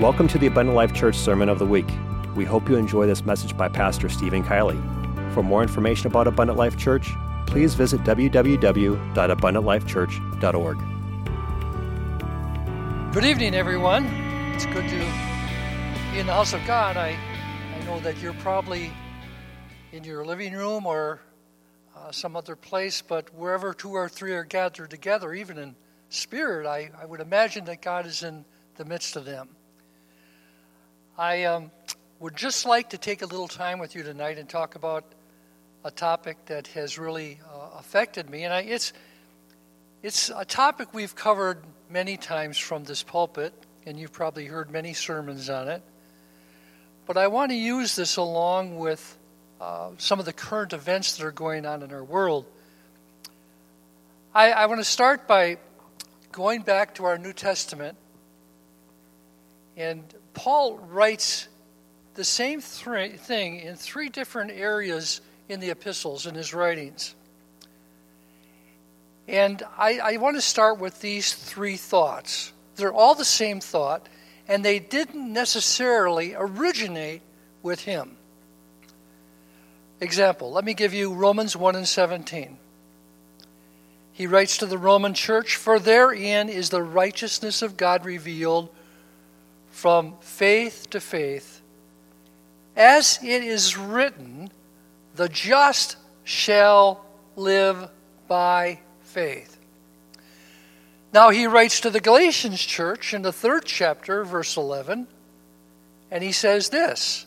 Welcome to the Abundant Life Church Sermon of the Week. We hope you enjoy this message by Pastor Steven Kielley. For more information about Abundant Life Church, please visit www.abundantlifechurch.org. Good evening, everyone. It's good to be in the house of God. I, I know that you're probably in your living room or uh, some other place, but wherever two or three are gathered together, even in spirit, I, I would imagine that God is in the midst of them. I um, would just like to take a little time with you tonight and talk about a topic that has really uh, affected me. And I, it's, it's a topic we've covered many times from this pulpit, and you've probably heard many sermons on it. But I want to use this along with uh, some of the current events that are going on in our world. I, I want to start by going back to our New Testament. And Paul writes the same th- thing in three different areas in the epistles in his writings. And I, I want to start with these three thoughts. They're all the same thought, and they didn't necessarily originate with him. Example, let me give you Romans 1 and 17. He writes to the Roman church, For therein is the righteousness of God revealed from faith to faith. As it is written, the just shall live by faith. Now he writes to the Galatians church in the third chapter, verse 11, and he says this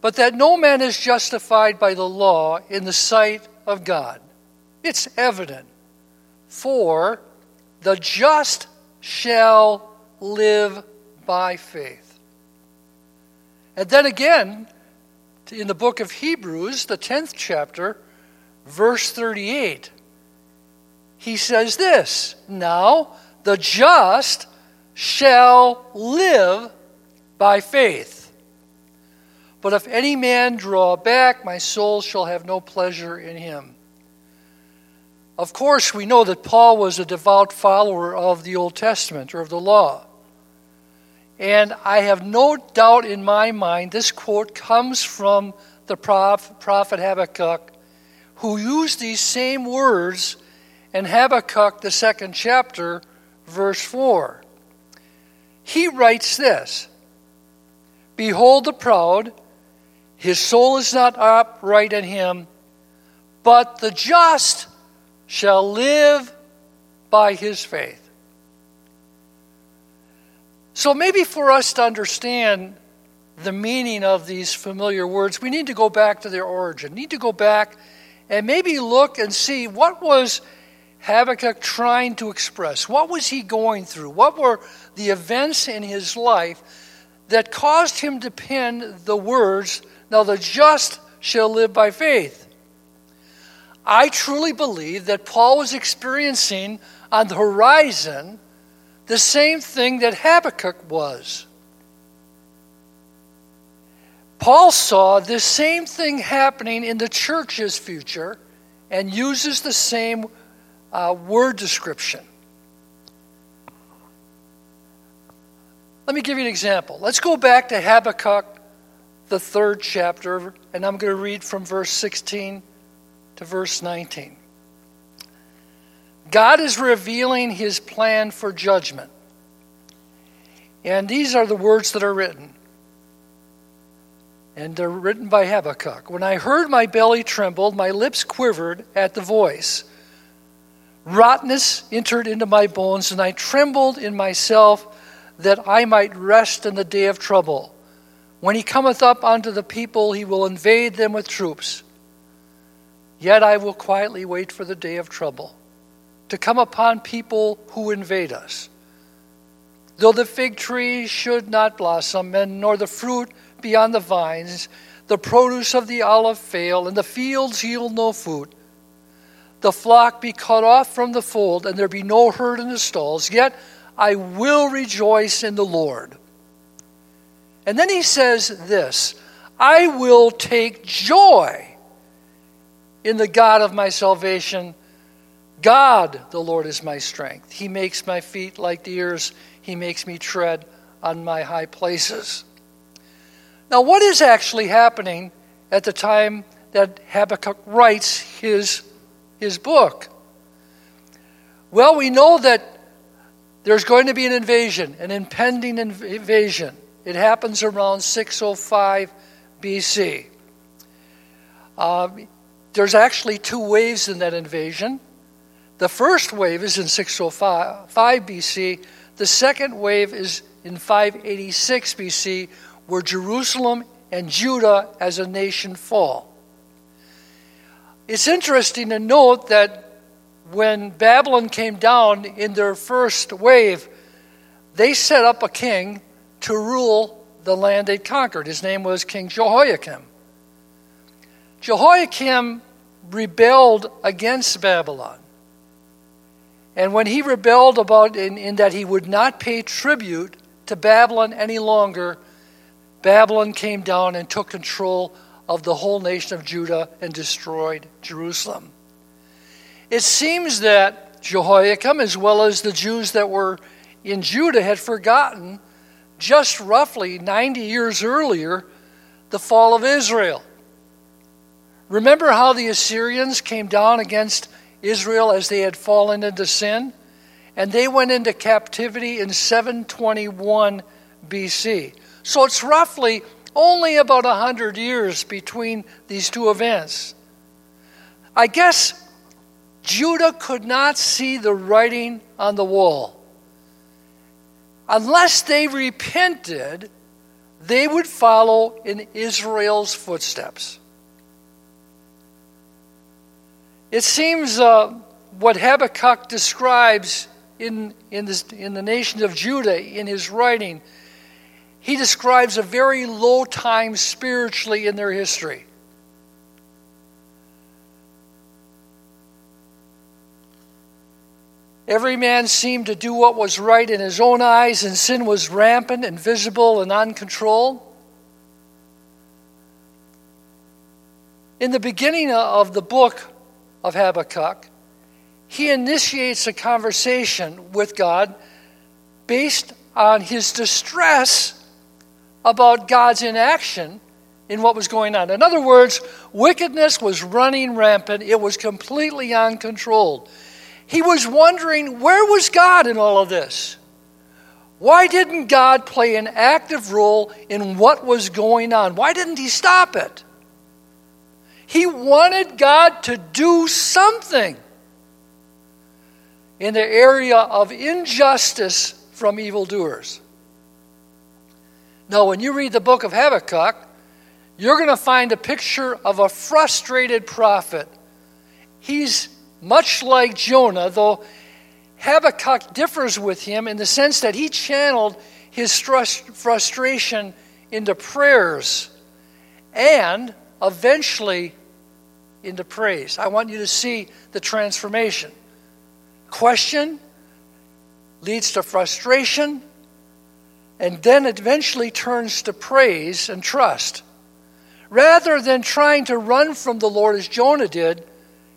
But that no man is justified by the law in the sight of God. It's evident. For the just shall live by faith. And then again, in the book of Hebrews, the 10th chapter, verse 38, he says this Now the just shall live by faith. But if any man draw back, my soul shall have no pleasure in him. Of course, we know that Paul was a devout follower of the Old Testament or of the law. And I have no doubt in my mind this quote comes from the prophet Habakkuk, who used these same words in Habakkuk, the second chapter, verse 4. He writes this Behold the proud, his soul is not upright in him, but the just shall live by his faith. So maybe for us to understand the meaning of these familiar words, we need to go back to their origin. Need to go back and maybe look and see what was Habakkuk trying to express? What was he going through? What were the events in his life that caused him to pen the words, Now the just shall live by faith? I truly believe that Paul was experiencing on the horizon the same thing that Habakkuk was. Paul saw the same thing happening in the church's future and uses the same uh, word description. Let me give you an example. Let's go back to Habakkuk, the third chapter, and I'm going to read from verse 16 to verse 19. God is revealing his plan for judgment. And these are the words that are written. And they're written by Habakkuk. When I heard my belly trembled, my lips quivered at the voice. Rottenness entered into my bones, and I trembled in myself that I might rest in the day of trouble. When he cometh up unto the people, he will invade them with troops. Yet I will quietly wait for the day of trouble to come upon people who invade us. Though the fig tree should not blossom, and nor the fruit be on the vines, the produce of the olive fail, and the fields yield no food, the flock be cut off from the fold, and there be no herd in the stalls, yet I will rejoice in the Lord. And then he says this I will take joy in the God of my salvation. God, the Lord, is my strength. He makes my feet like the deer's, He makes me tread on my high places. Now, what is actually happening at the time that Habakkuk writes his, his book? Well, we know that there's going to be an invasion, an impending invasion. It happens around 605 BC. Uh, there's actually two waves in that invasion. The first wave is in 605 BC. The second wave is in 586 BC, where Jerusalem and Judah as a nation fall. It's interesting to note that when Babylon came down in their first wave, they set up a king to rule the land they conquered. His name was King Jehoiakim. Jehoiakim rebelled against Babylon. And when he rebelled about in, in, that he would not pay tribute to Babylon any longer, Babylon came down and took control of the whole nation of Judah and destroyed Jerusalem. It seems that Jehoiakim, as well as the Jews that were in Judah, had forgotten just roughly 90 years earlier the fall of Israel. Remember how the Assyrians came down against Israel as they had fallen into sin? And they went into captivity in 721 BC. So it's roughly only about 100 years between these two events. I guess Judah could not see the writing on the wall. Unless they repented, they would follow in Israel's footsteps. It seems uh, what Habakkuk describes in, in, this, in the nation of Judah in his writing, he describes a very low time spiritually in their history. Every man seemed to do what was right in his own eyes, and sin was rampant and visible and uncontrolled. In the beginning of the book of Habakkuk, he initiates a conversation with God based on his distress about God's inaction in what was going on. In other words, wickedness was running rampant, it was completely uncontrolled. He was wondering where was God in all of this? Why didn't God play an active role in what was going on? Why didn't he stop it? He wanted God to do something in the area of injustice from evildoers. Now, when you read the book of Habakkuk, you're going to find a picture of a frustrated prophet. He's much like Jonah, though Habakkuk differs with him in the sense that he channeled his frustration into prayers and eventually into praise. I want you to see the transformation. Question leads to frustration and then eventually turns to praise and trust. Rather than trying to run from the Lord as Jonah did,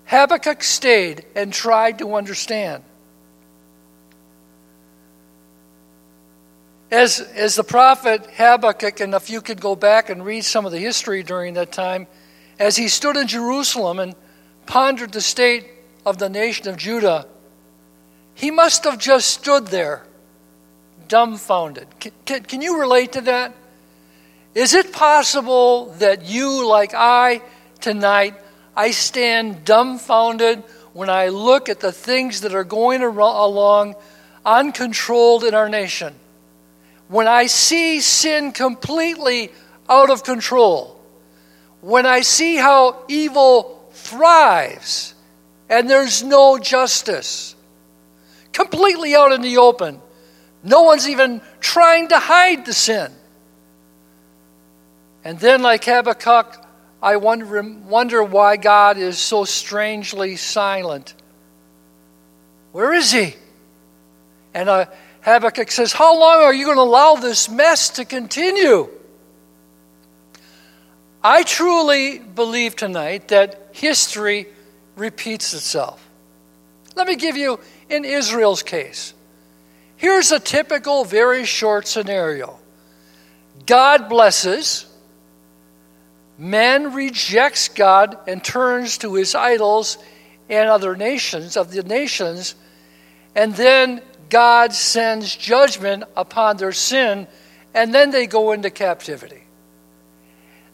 Habakkuk stayed and tried to understand. As, as the prophet Habakkuk, and if you could go back and read some of the history during that time, as he stood in Jerusalem and pondered the state of the nation of Judah, he must have just stood there, dumbfounded. Can, can, can you relate to that? Is it possible that you, like I, tonight, I stand dumbfounded when I look at the things that are going along uncontrolled in our nation. When I see sin completely out of control. When I see how evil thrives and there's no justice. Completely out in the open. No one's even trying to hide the sin. And then, like Habakkuk, I wonder, wonder why God is so strangely silent. Where is He? And uh, Habakkuk says, How long are you going to allow this mess to continue? I truly believe tonight that history repeats itself. Let me give you in Israel's case. Here's a typical, very short scenario God blesses, man rejects God and turns to his idols and other nations, of the nations, and then God sends judgment upon their sin, and then they go into captivity.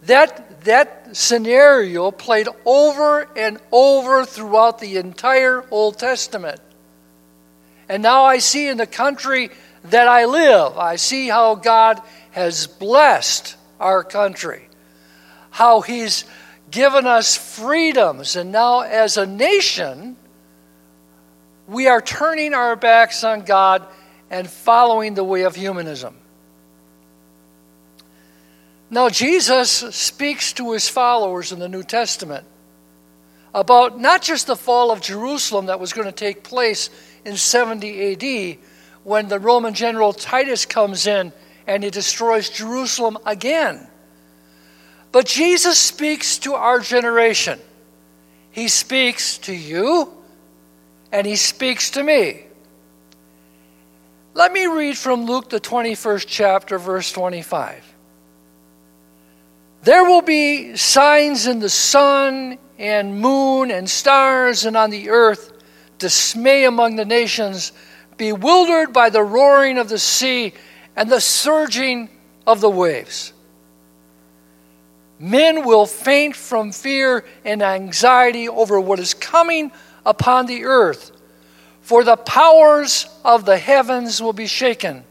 That, that scenario played over and over throughout the entire Old Testament. And now I see in the country that I live, I see how God has blessed our country, how He's given us freedoms, and now as a nation, we are turning our backs on God and following the way of humanism. Now, Jesus speaks to his followers in the New Testament about not just the fall of Jerusalem that was going to take place in 70 AD when the Roman general Titus comes in and he destroys Jerusalem again. But Jesus speaks to our generation. He speaks to you and he speaks to me. Let me read from Luke, the 21st chapter, verse 25. There will be signs in the sun and moon and stars and on the earth, dismay among the nations, bewildered by the roaring of the sea and the surging of the waves. Men will faint from fear and anxiety over what is coming upon the earth, for the powers of the heavens will be shaken.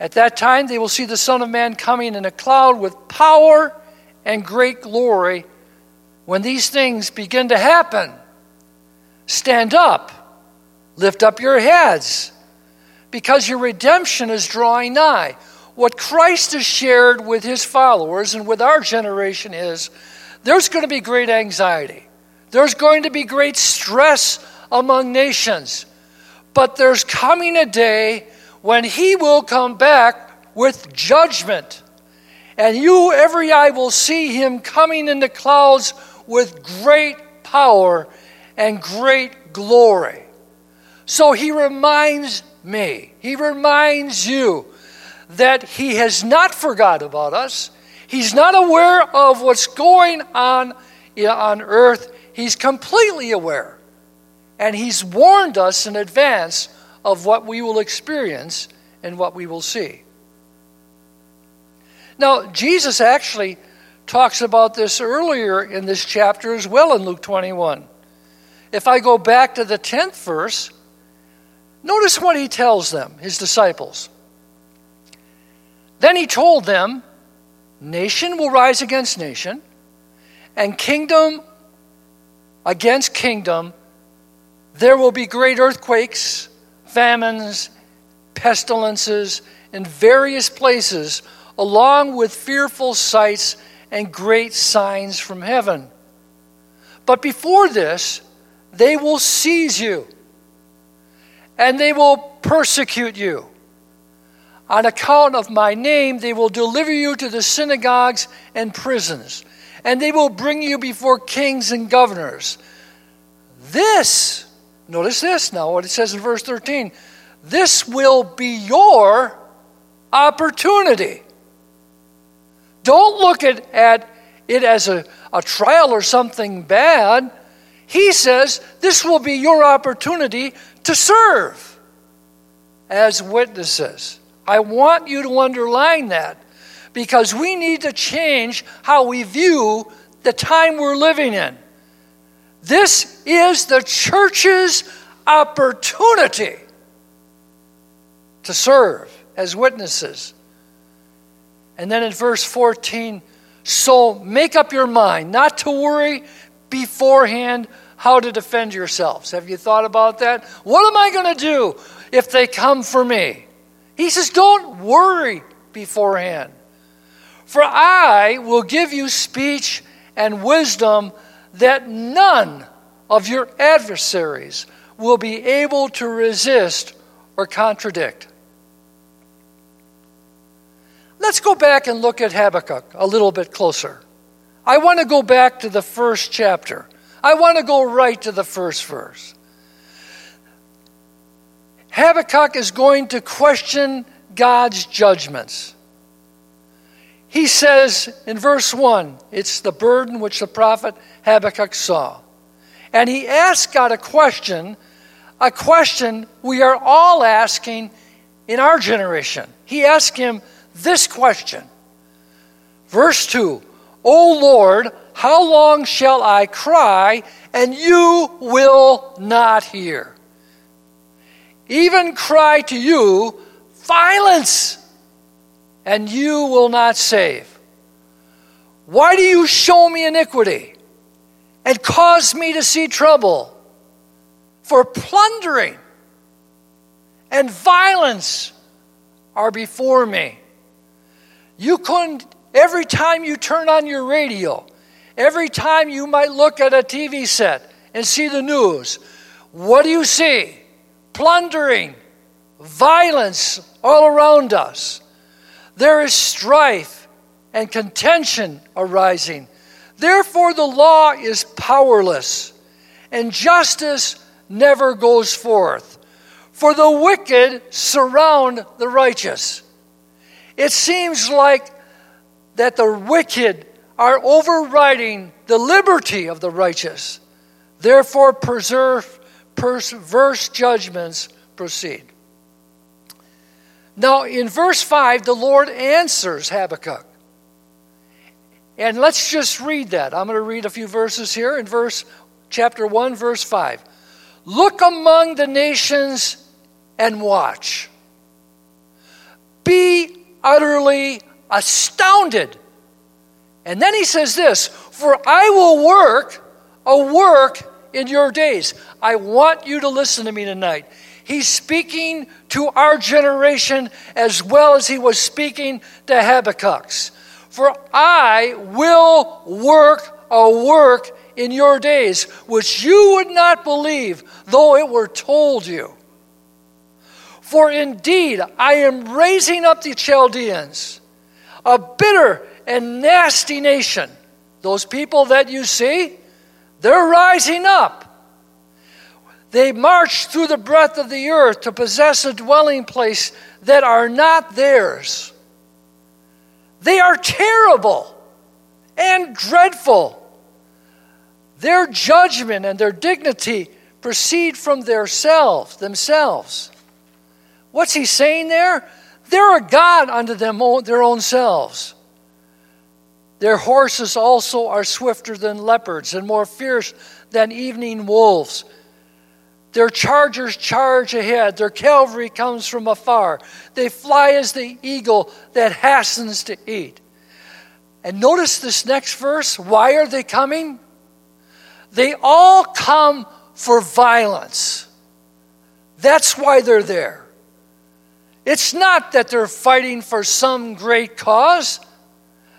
At that time, they will see the Son of Man coming in a cloud with power and great glory. When these things begin to happen, stand up, lift up your heads, because your redemption is drawing nigh. What Christ has shared with his followers and with our generation is there's going to be great anxiety, there's going to be great stress among nations, but there's coming a day when he will come back with judgment. And you, every eye will see him coming in the clouds with great power and great glory. So he reminds me, he reminds you that he has not forgot about us. He's not aware of what's going on on earth. He's completely aware. And he's warned us in advance of what we will experience and what we will see. Now, Jesus actually talks about this earlier in this chapter as well in Luke 21. If I go back to the 10th verse, notice what he tells them, his disciples. Then he told them, Nation will rise against nation, and kingdom against kingdom. There will be great earthquakes famines, pestilences in various places, along with fearful sights and great signs from heaven. But before this, they will seize you and they will persecute you. On account of my name, they will deliver you to the synagogues and prisons, and they will bring you before kings and governors. This Notice this now, what it says in verse 13. This will be your opportunity. Don't look at, at it as a, a trial or something bad. He says this will be your opportunity to serve as witnesses. I want you to underline that because we need to change how we view the time we're living in. This is the church's opportunity to serve as witnesses. And then in verse 14, so make up your mind not to worry beforehand how to defend yourselves. Have you thought about that? What am I going to do if they come for me? He says, don't worry beforehand. For I will give you speech and wisdom that none of your adversaries will be able to resist or contradict. Let's go back and look at Habakkuk a little bit closer. I want to go back to the first chapter. I want to go right to the first verse. Habakkuk is going to question God's judgments. He says in verse 1, it's the burden which the prophet Habakkuk saw. And he asks God a question, a question we are all asking in our generation. He asked him this question. Verse 2 O Lord, how long shall I cry and you will not hear? Even cry to you, violence, and you will not save. Why do you show me iniquity and cause me to see trouble? For plundering and violence are before me. You couldn't, every time you turn on your radio, every time you might look at a TV set and see the news, what do you see? Plundering, violence all around us. There is strife and contention arising. Therefore, the law is powerless, and justice never goes forth. For the wicked surround the righteous. It seems like that the wicked are overriding the liberty of the righteous. Therefore, preserve, perverse judgments proceed. Now, in verse 5, the Lord answers Habakkuk. And let's just read that. I'm going to read a few verses here in verse chapter 1 verse 5. Look among the nations and watch. Be utterly astounded. And then he says this For I will work a work in your days. I want you to listen to me tonight. He's speaking to our generation as well as he was speaking to Habakkuk's. For I will work a work in your days which you would not believe, though it were told you. For indeed, I am raising up the Chaldeans, a bitter and nasty nation. Those people that you see, they're rising up. They march through the breadth of the earth to possess a dwelling place that are not theirs. They are terrible and dreadful. Their judgment and their dignity proceed from their selves, themselves. What's he saying there? They're a God unto them their own selves. Their horses also are swifter than leopards and more fierce than evening wolves. Their chargers charge ahead. Their cavalry comes from afar. They fly as the eagle that hastens to eat. And notice this next verse. Why are they coming? They all come for violence. That's why they're there. It's not that they're fighting for some great cause.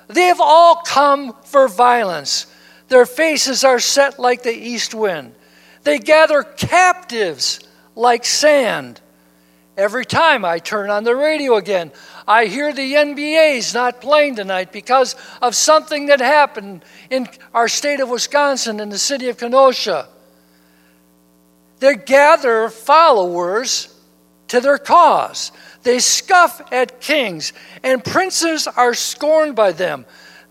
They have all come for violence. Their faces are set like the east wind. They gather captives like sand. Every time I turn on the radio again, I hear the NBA's not playing tonight because of something that happened in our state of Wisconsin in the city of Kenosha. They gather followers to their cause. They scoff at kings, and princes are scorned by them.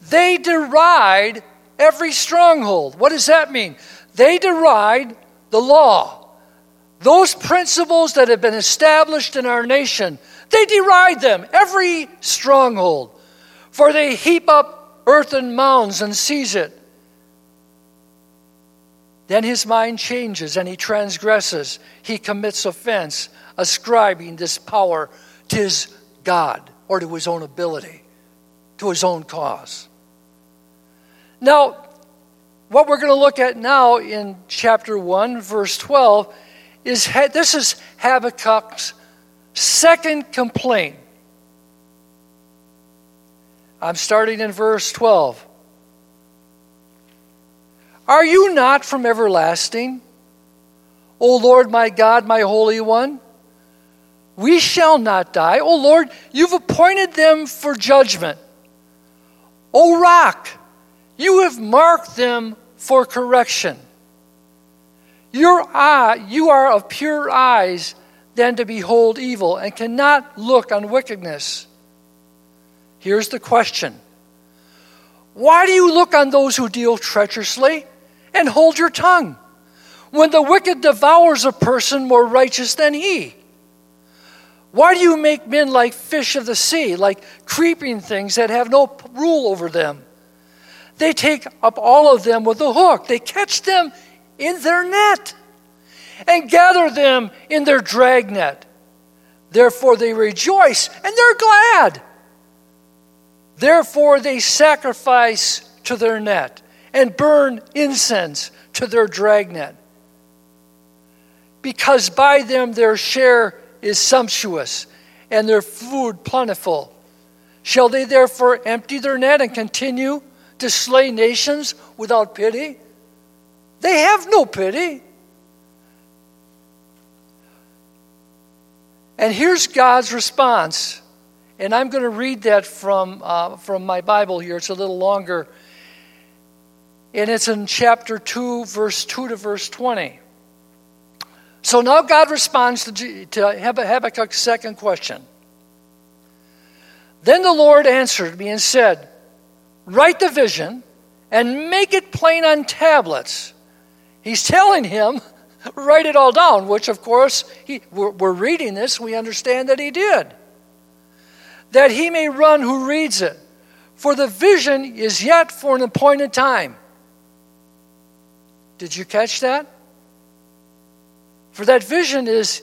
They deride every stronghold. What does that mean? They deride the law. Those principles that have been established in our nation, they deride them, every stronghold. For they heap up earthen mounds and seize it. Then his mind changes and he transgresses. He commits offense, ascribing this power to his God or to his own ability, to his own cause. Now, what we're going to look at now in chapter 1, verse 12, is this is Habakkuk's second complaint. I'm starting in verse 12. Are you not from everlasting, O Lord my God, my Holy One? We shall not die. O Lord, you've appointed them for judgment. O rock, you have marked them for correction. Your eye, you are of pure eyes than to behold evil, and cannot look on wickedness. Here's the question Why do you look on those who deal treacherously and hold your tongue when the wicked devours a person more righteous than he? Why do you make men like fish of the sea, like creeping things that have no rule over them? They take up all of them with a hook, they catch them in their net and gather them in their dragnet. Therefore they rejoice and they're glad. Therefore they sacrifice to their net and burn incense to their dragnet. Because by them their share is sumptuous and their food plentiful. Shall they therefore empty their net and continue to slay nations without pity? They have no pity. And here's God's response. And I'm going to read that from, uh, from my Bible here. It's a little longer. And it's in chapter 2, verse 2 to verse 20. So now God responds to, to Habakkuk's second question. Then the Lord answered me and said, Write the vision and make it plain on tablets. He's telling him write it all down, which, of course, he, we're, we're reading this, we understand that he did. That he may run who reads it. For the vision is yet for an appointed time. Did you catch that? For that vision is,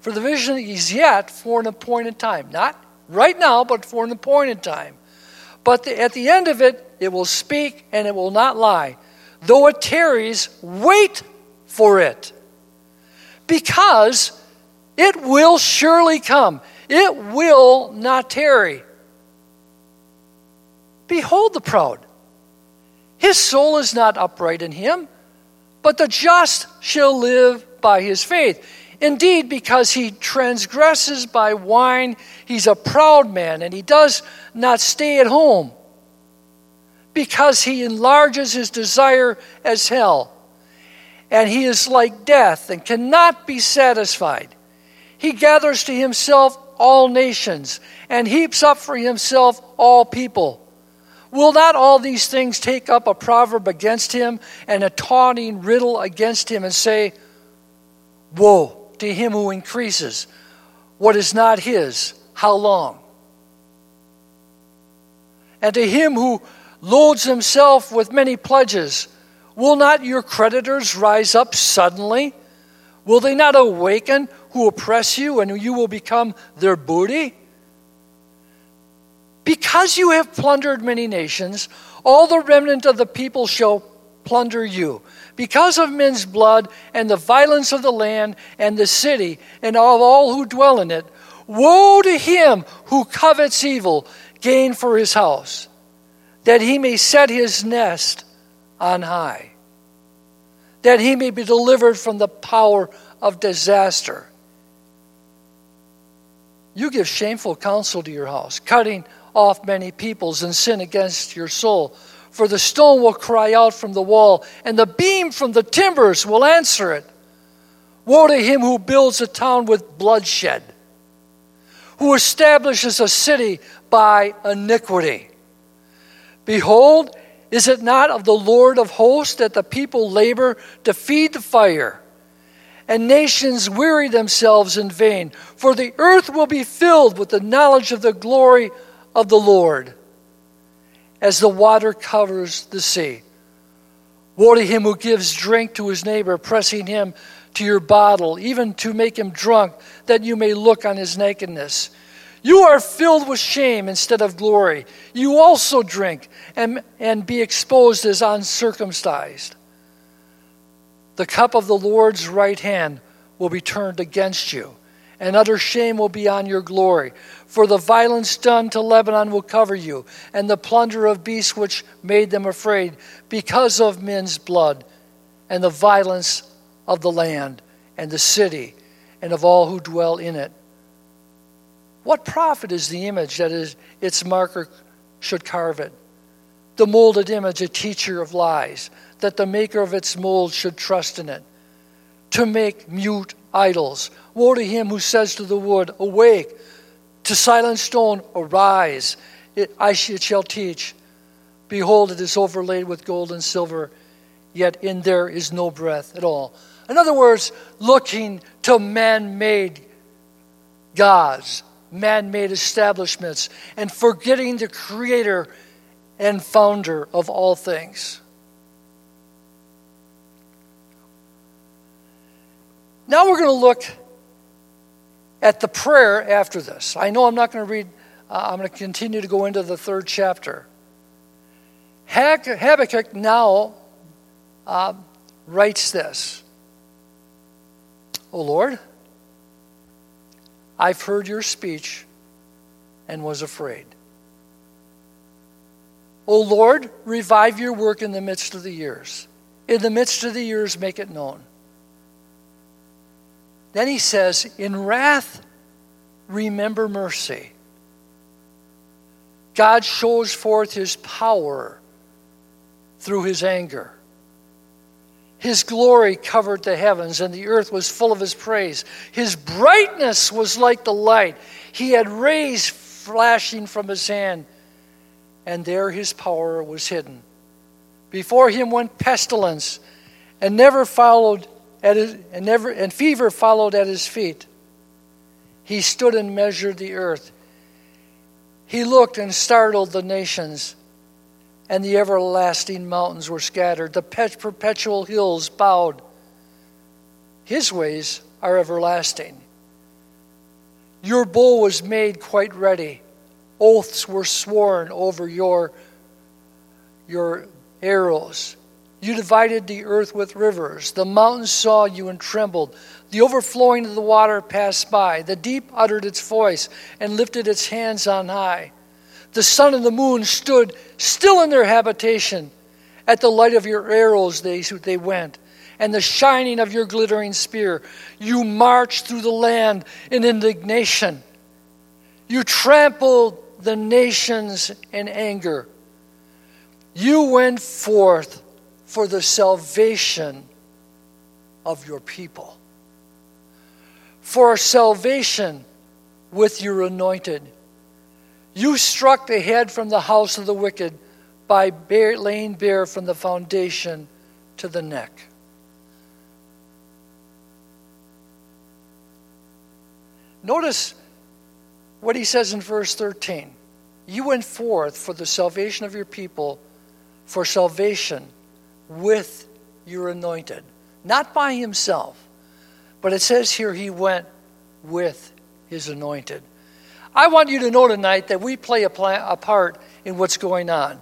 for the vision is yet for an appointed time. Not right now, but for an appointed time. But the, at the end of it, it will speak and it will not lie. Though it tarries, wait for it because it will surely come. It will not tarry. Behold the proud. His soul is not upright in him, but the just shall live by his faith. Indeed, because he transgresses by wine, he's a proud man, and he does not stay at home. Because he enlarges his desire as hell and he is like death and cannot be satisfied. He gathers to himself all nations and heaps up for himself all people. Will not all these things take up a proverb against him and a taunting riddle against him and say, Woe to him who increases what is not his, how long? And to him who loads himself with many pledges, Will not your creditors rise up suddenly? Will they not awaken who oppress you, and you will become their booty? Because you have plundered many nations, all the remnant of the people shall plunder you. Because of men's blood and the violence of the land and the city and of all who dwell in it, woe to him who covets evil gain for his house, that he may set his nest on high, that he may be delivered from the power of disaster. You give shameful counsel to your house, cutting off many peoples and sin against your soul. For the stone will cry out from the wall, and the beam from the timbers will answer it. Woe to him who builds a town with bloodshed, who establishes a city by iniquity. Behold, is it not of the Lord of hosts that the people labor to feed the fire? And nations weary themselves in vain, for the earth will be filled with the knowledge of the glory of the Lord, as the water covers the sea. Woe to him who gives drink to his neighbor, pressing him to your bottle, even to make him drunk, that you may look on his nakedness. You are filled with shame instead of glory. You also drink and, and be exposed as uncircumcised. The cup of the Lord's right hand will be turned against you, and utter shame will be on your glory. For the violence done to Lebanon will cover you, and the plunder of beasts which made them afraid, because of men's blood, and the violence of the land, and the city, and of all who dwell in it. What profit is the image that is its marker should carve it? The molded image, a teacher of lies, that the maker of its mold should trust in it. To make mute idols Woe to him who says to the wood, Awake, to silent stone, Arise, it, I shall teach. Behold, it is overlaid with gold and silver, yet in there is no breath at all. In other words, looking to man made gods, man made establishments, and forgetting the creator and founder of all things. Now we're going to look at the prayer after this. I know I'm not going to read, uh, I'm going to continue to go into the third chapter. Habakkuk now uh, writes this O Lord, I've heard your speech and was afraid. O Lord, revive your work in the midst of the years. In the midst of the years, make it known. Then he says, In wrath, remember mercy. God shows forth his power through his anger. His glory covered the heavens, and the earth was full of his praise. His brightness was like the light. He had rays flashing from his hand, and there his power was hidden. Before him went pestilence, and never followed at his, and never and fever followed at his feet. He stood and measured the earth. He looked and startled the nations and the everlasting mountains were scattered. The perpetual hills bowed. His ways are everlasting. Your bow was made quite ready. Oaths were sworn over your, your arrows. You divided the earth with rivers. The mountains saw you and trembled. The overflowing of the water passed by. The deep uttered its voice and lifted its hands on high. The sun and the moon stood still in their habitation. At the light of your arrows they, they went, and the shining of your glittering spear. You marched through the land in indignation. You trampled the nations in anger. You went forth for the salvation of your people. For salvation with your anointed you struck the head from the house of the wicked by bare, laying bare from the foundation to the neck. Notice what he says in verse 13. You went forth for the salvation of your people, for salvation with your anointed. Not by himself, but it says here he went with his anointed. I want you to know tonight that we play a, a part in what's going on.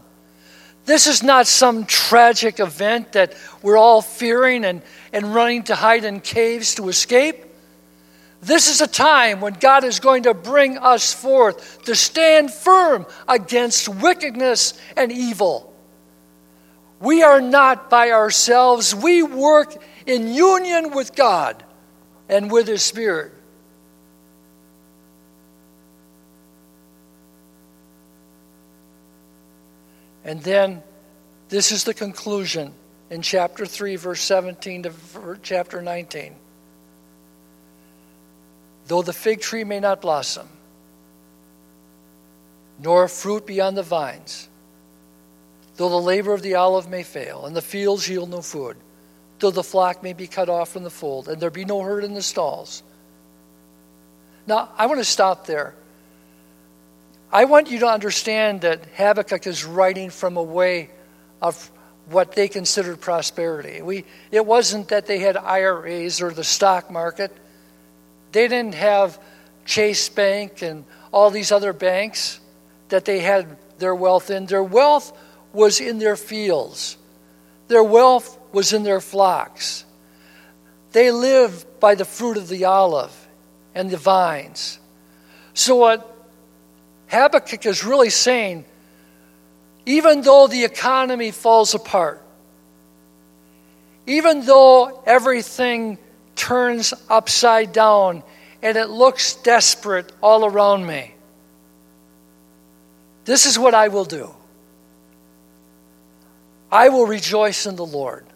This is not some tragic event that we're all fearing and, and running to hide in caves to escape. This is a time when God is going to bring us forth to stand firm against wickedness and evil. We are not by ourselves, we work in union with God and with His Spirit. And then this is the conclusion in chapter 3, verse 17 to chapter 19. Though the fig tree may not blossom, nor fruit be on the vines, though the labor of the olive may fail, and the fields yield no food, though the flock may be cut off from the fold, and there be no herd in the stalls. Now, I want to stop there I want you to understand that Habakkuk is writing from a way of what they considered prosperity. We, it wasn't that they had IRAs or the stock market. They didn't have Chase Bank and all these other banks that they had their wealth in. Their wealth was in their fields, their wealth was in their flocks. They lived by the fruit of the olive and the vines. So, what Habakkuk is really saying, even though the economy falls apart, even though everything turns upside down and it looks desperate all around me, this is what I will do. I will rejoice in the Lord.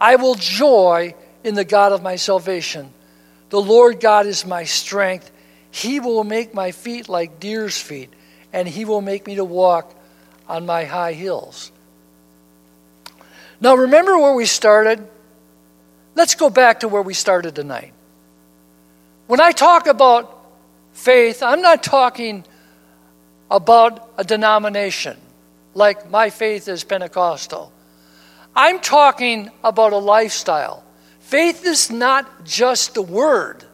I will joy in the God of my salvation. The Lord God is my strength. He will make my feet like deer's feet, and he will make me to walk on my high hills. Now, remember where we started? Let's go back to where we started tonight. When I talk about faith, I'm not talking about a denomination like my faith is Pentecostal. I'm talking about a lifestyle. Faith is not just the word,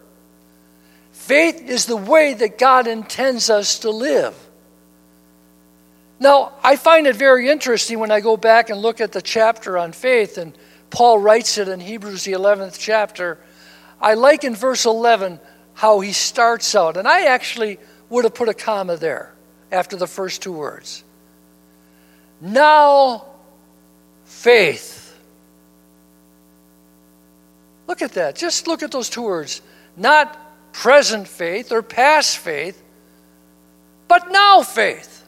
faith is the way that God intends us to live. Now, I find it very interesting when I go back and look at the chapter on faith, and Paul writes it in Hebrews, the 11th chapter. I like in verse 11 how he starts out, and I actually would have put a comma there after the first two words. Now, faith Look at that. Just look at those two words. Not present faith or past faith, but now faith.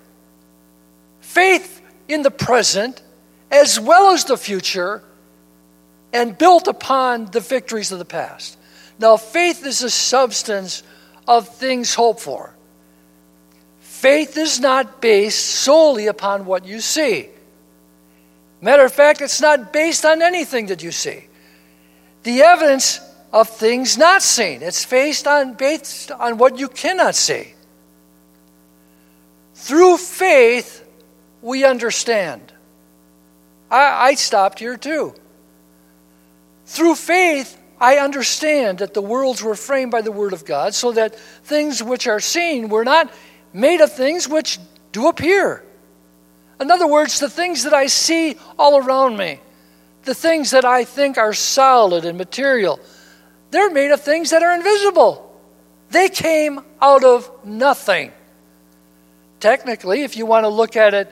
Faith in the present as well as the future and built upon the victories of the past. Now, faith is a substance of things hoped for. Faith is not based solely upon what you see. Matter of fact, it's not based on anything that you see the evidence of things not seen. It's based on, based on what you cannot see. Through faith, we understand. I, I stopped here too. Through faith, I understand that the worlds were framed by the Word of God, so that things which are seen were not made of things which do appear. In other words, the things that I see all around me, the things that I think are solid and material, they're made of things that are invisible. They came out of nothing. Technically, if you want to look at it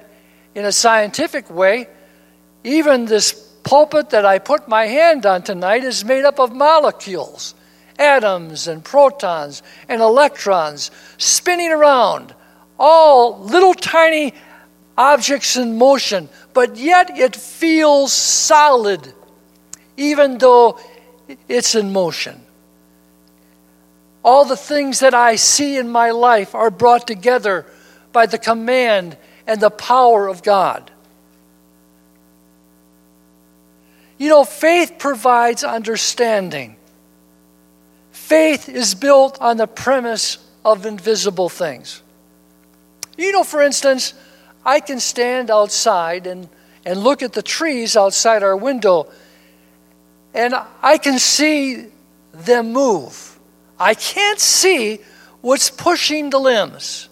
in a scientific way, even this pulpit that I put my hand on tonight is made up of molecules, atoms and protons and electrons spinning around, all little tiny objects in motion, but yet it feels solid, even though it's in motion. All the things that I see in my life are brought together by the command and the power of God. You know, faith provides understanding. Faith is built on the premise of invisible things. You know, for instance, I can stand outside and, and look at the trees outside our window, and I can see them move. I can't see what's pushing the limbs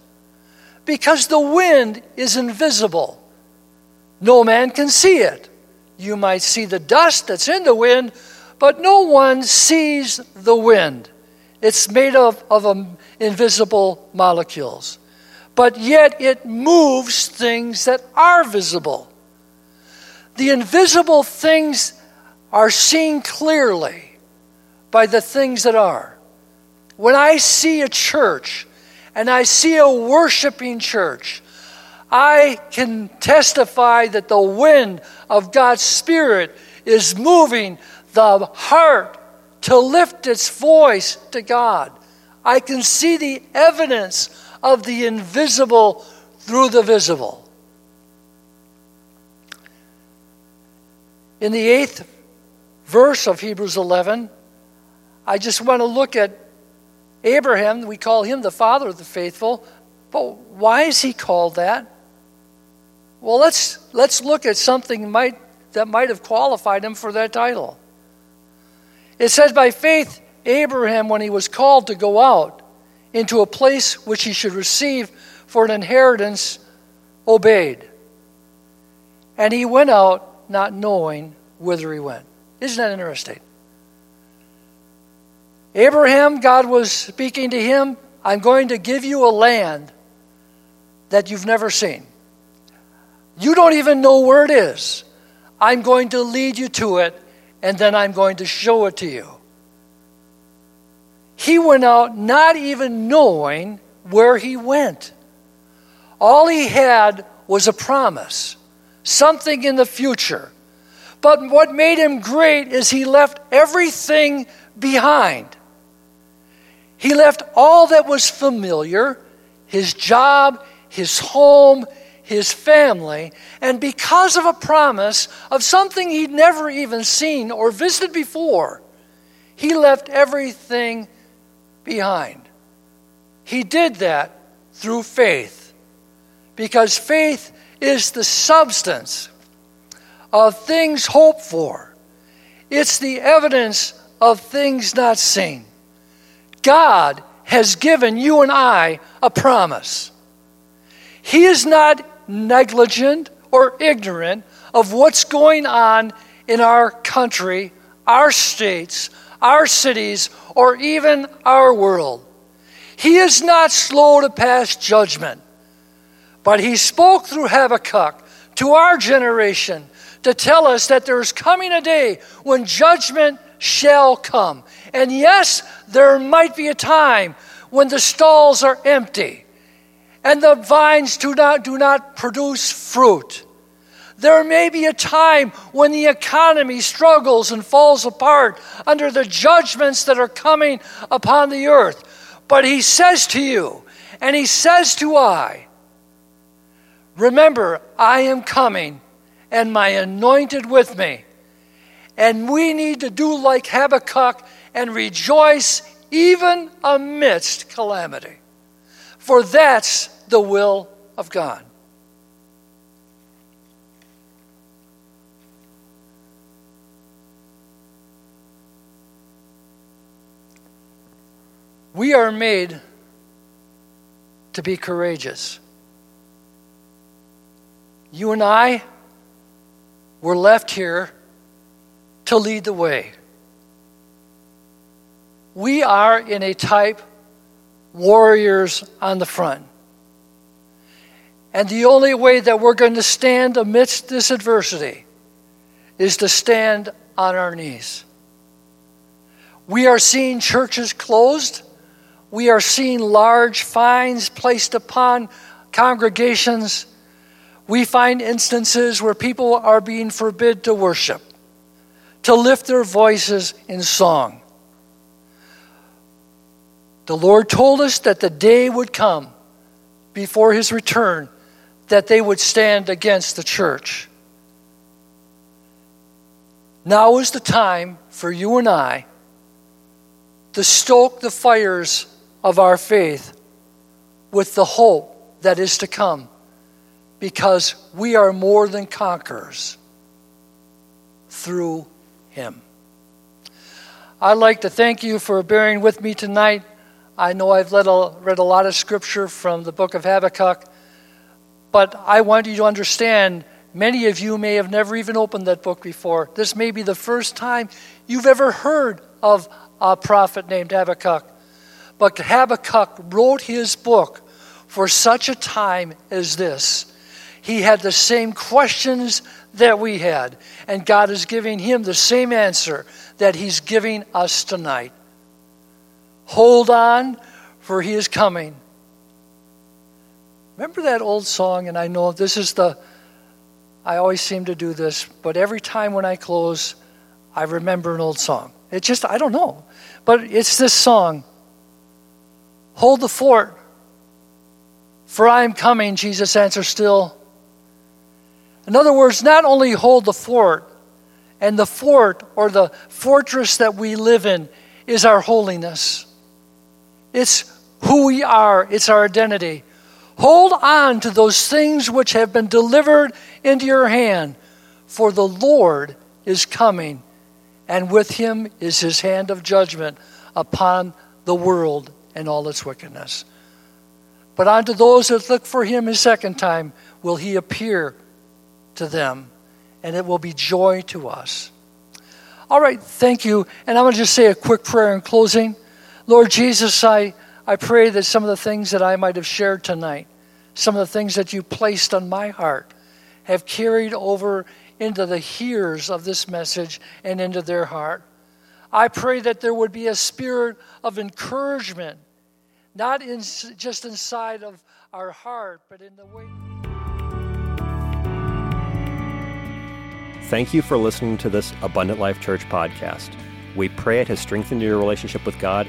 because the wind is invisible. No man can see it. You might see the dust that's in the wind, but no one sees the wind. It's made of, of um, invisible molecules but yet it moves things that are visible. The invisible things are seen clearly by the things that are. When I see a church and I see a worshiping church, I can testify that the wind of God's Spirit is moving the heart to lift its voice to God. I can see the evidence of the invisible through the visible. In the eighth verse of Hebrews 11, I just want to look at Abraham. We call him the father of the faithful. But why is he called that? Well, let's, let's look at something might, that might have qualified him for that title. It says, By faith, Abraham, when he was called to go out, into a place which he should receive for an inheritance, obeyed. And he went out not knowing whither he went. Isn't that interesting? Abraham, God was speaking to him, I'm going to give you a land that you've never seen. You don't even know where it is. I'm going to lead you to it, and then I'm going to show it to you. He went out not even knowing where he went. All he had was a promise, something in the future. But what made him great is he left everything behind. He left all that was familiar his job, his home, his family, and because of a promise of something he'd never even seen or visited before, he left everything behind. He did that through faith because faith is the substance of things hoped for, it's the evidence of things not seen. God has given you and I a promise. He is not negligent or ignorant of what's going on in our country, our states, our cities, or even our world. He is not slow to pass judgment, but he spoke through Habakkuk to our generation to tell us that there's coming a day when judgment shall come. And yes, there might be a time when the stalls are empty and the vines do not, do not produce fruit. There may be a time when the economy struggles and falls apart under the judgments that are coming upon the earth. But he says to you, and he says to I, Remember, I am coming, and my anointed with me. And we need to do like Habakkuk and rejoice even amidst calamity. For that's the will of God. We are made to be courageous. You and I were left here to lead the way. We are in a type warriors on the front. And the only way that we're going to stand amidst this adversity is to stand on our knees. We are seeing churches closed. We are seeing large fines placed upon congregations. We find instances where people are being forbid to worship, to lift their voices in song. The Lord told us that the day would come before his return that they would stand against the church. Now is the time for you and I to stoke the fires of our faith with the hope that is to come because we are more than conquerors through him. I'd like to thank you for bearing with me tonight. I know I've read a, read a lot of scripture from the book of Habakkuk, but I want you to understand many of you may have never even opened that book before. This may be the first time you've ever heard of a prophet named Habakkuk. But Habakkuk wrote his book for such a time as this. He had the same questions that we had, and God is giving him the same answer that he's giving us tonight. Hold on, for he is coming. Remember that old song? And I know this is the, I always seem to do this, but every time when I close, I remember an old song. It just, I don't know. But it's this song Hold the fort, for I am coming, Jesus answers still. In other words, not only hold the fort, and the fort or the fortress that we live in is our holiness. It's who we are, it's our identity. Hold on to those things which have been delivered into your hand, for the Lord is coming, and with him is his hand of judgment upon the world and all its wickedness. But unto those that look for him his second time will he appear to them, and it will be joy to us. All right, thank you. And I'm going to just say a quick prayer in closing. Lord Jesus, I, I pray that some of the things that I might have shared tonight, some of the things that you placed on my heart, have carried over into the hearers of this message and into their heart. I pray that there would be a spirit of encouragement, not in, just inside of our heart, but in the way. Thank you for listening to this Abundant Life Church podcast. We pray it has strengthened your relationship with God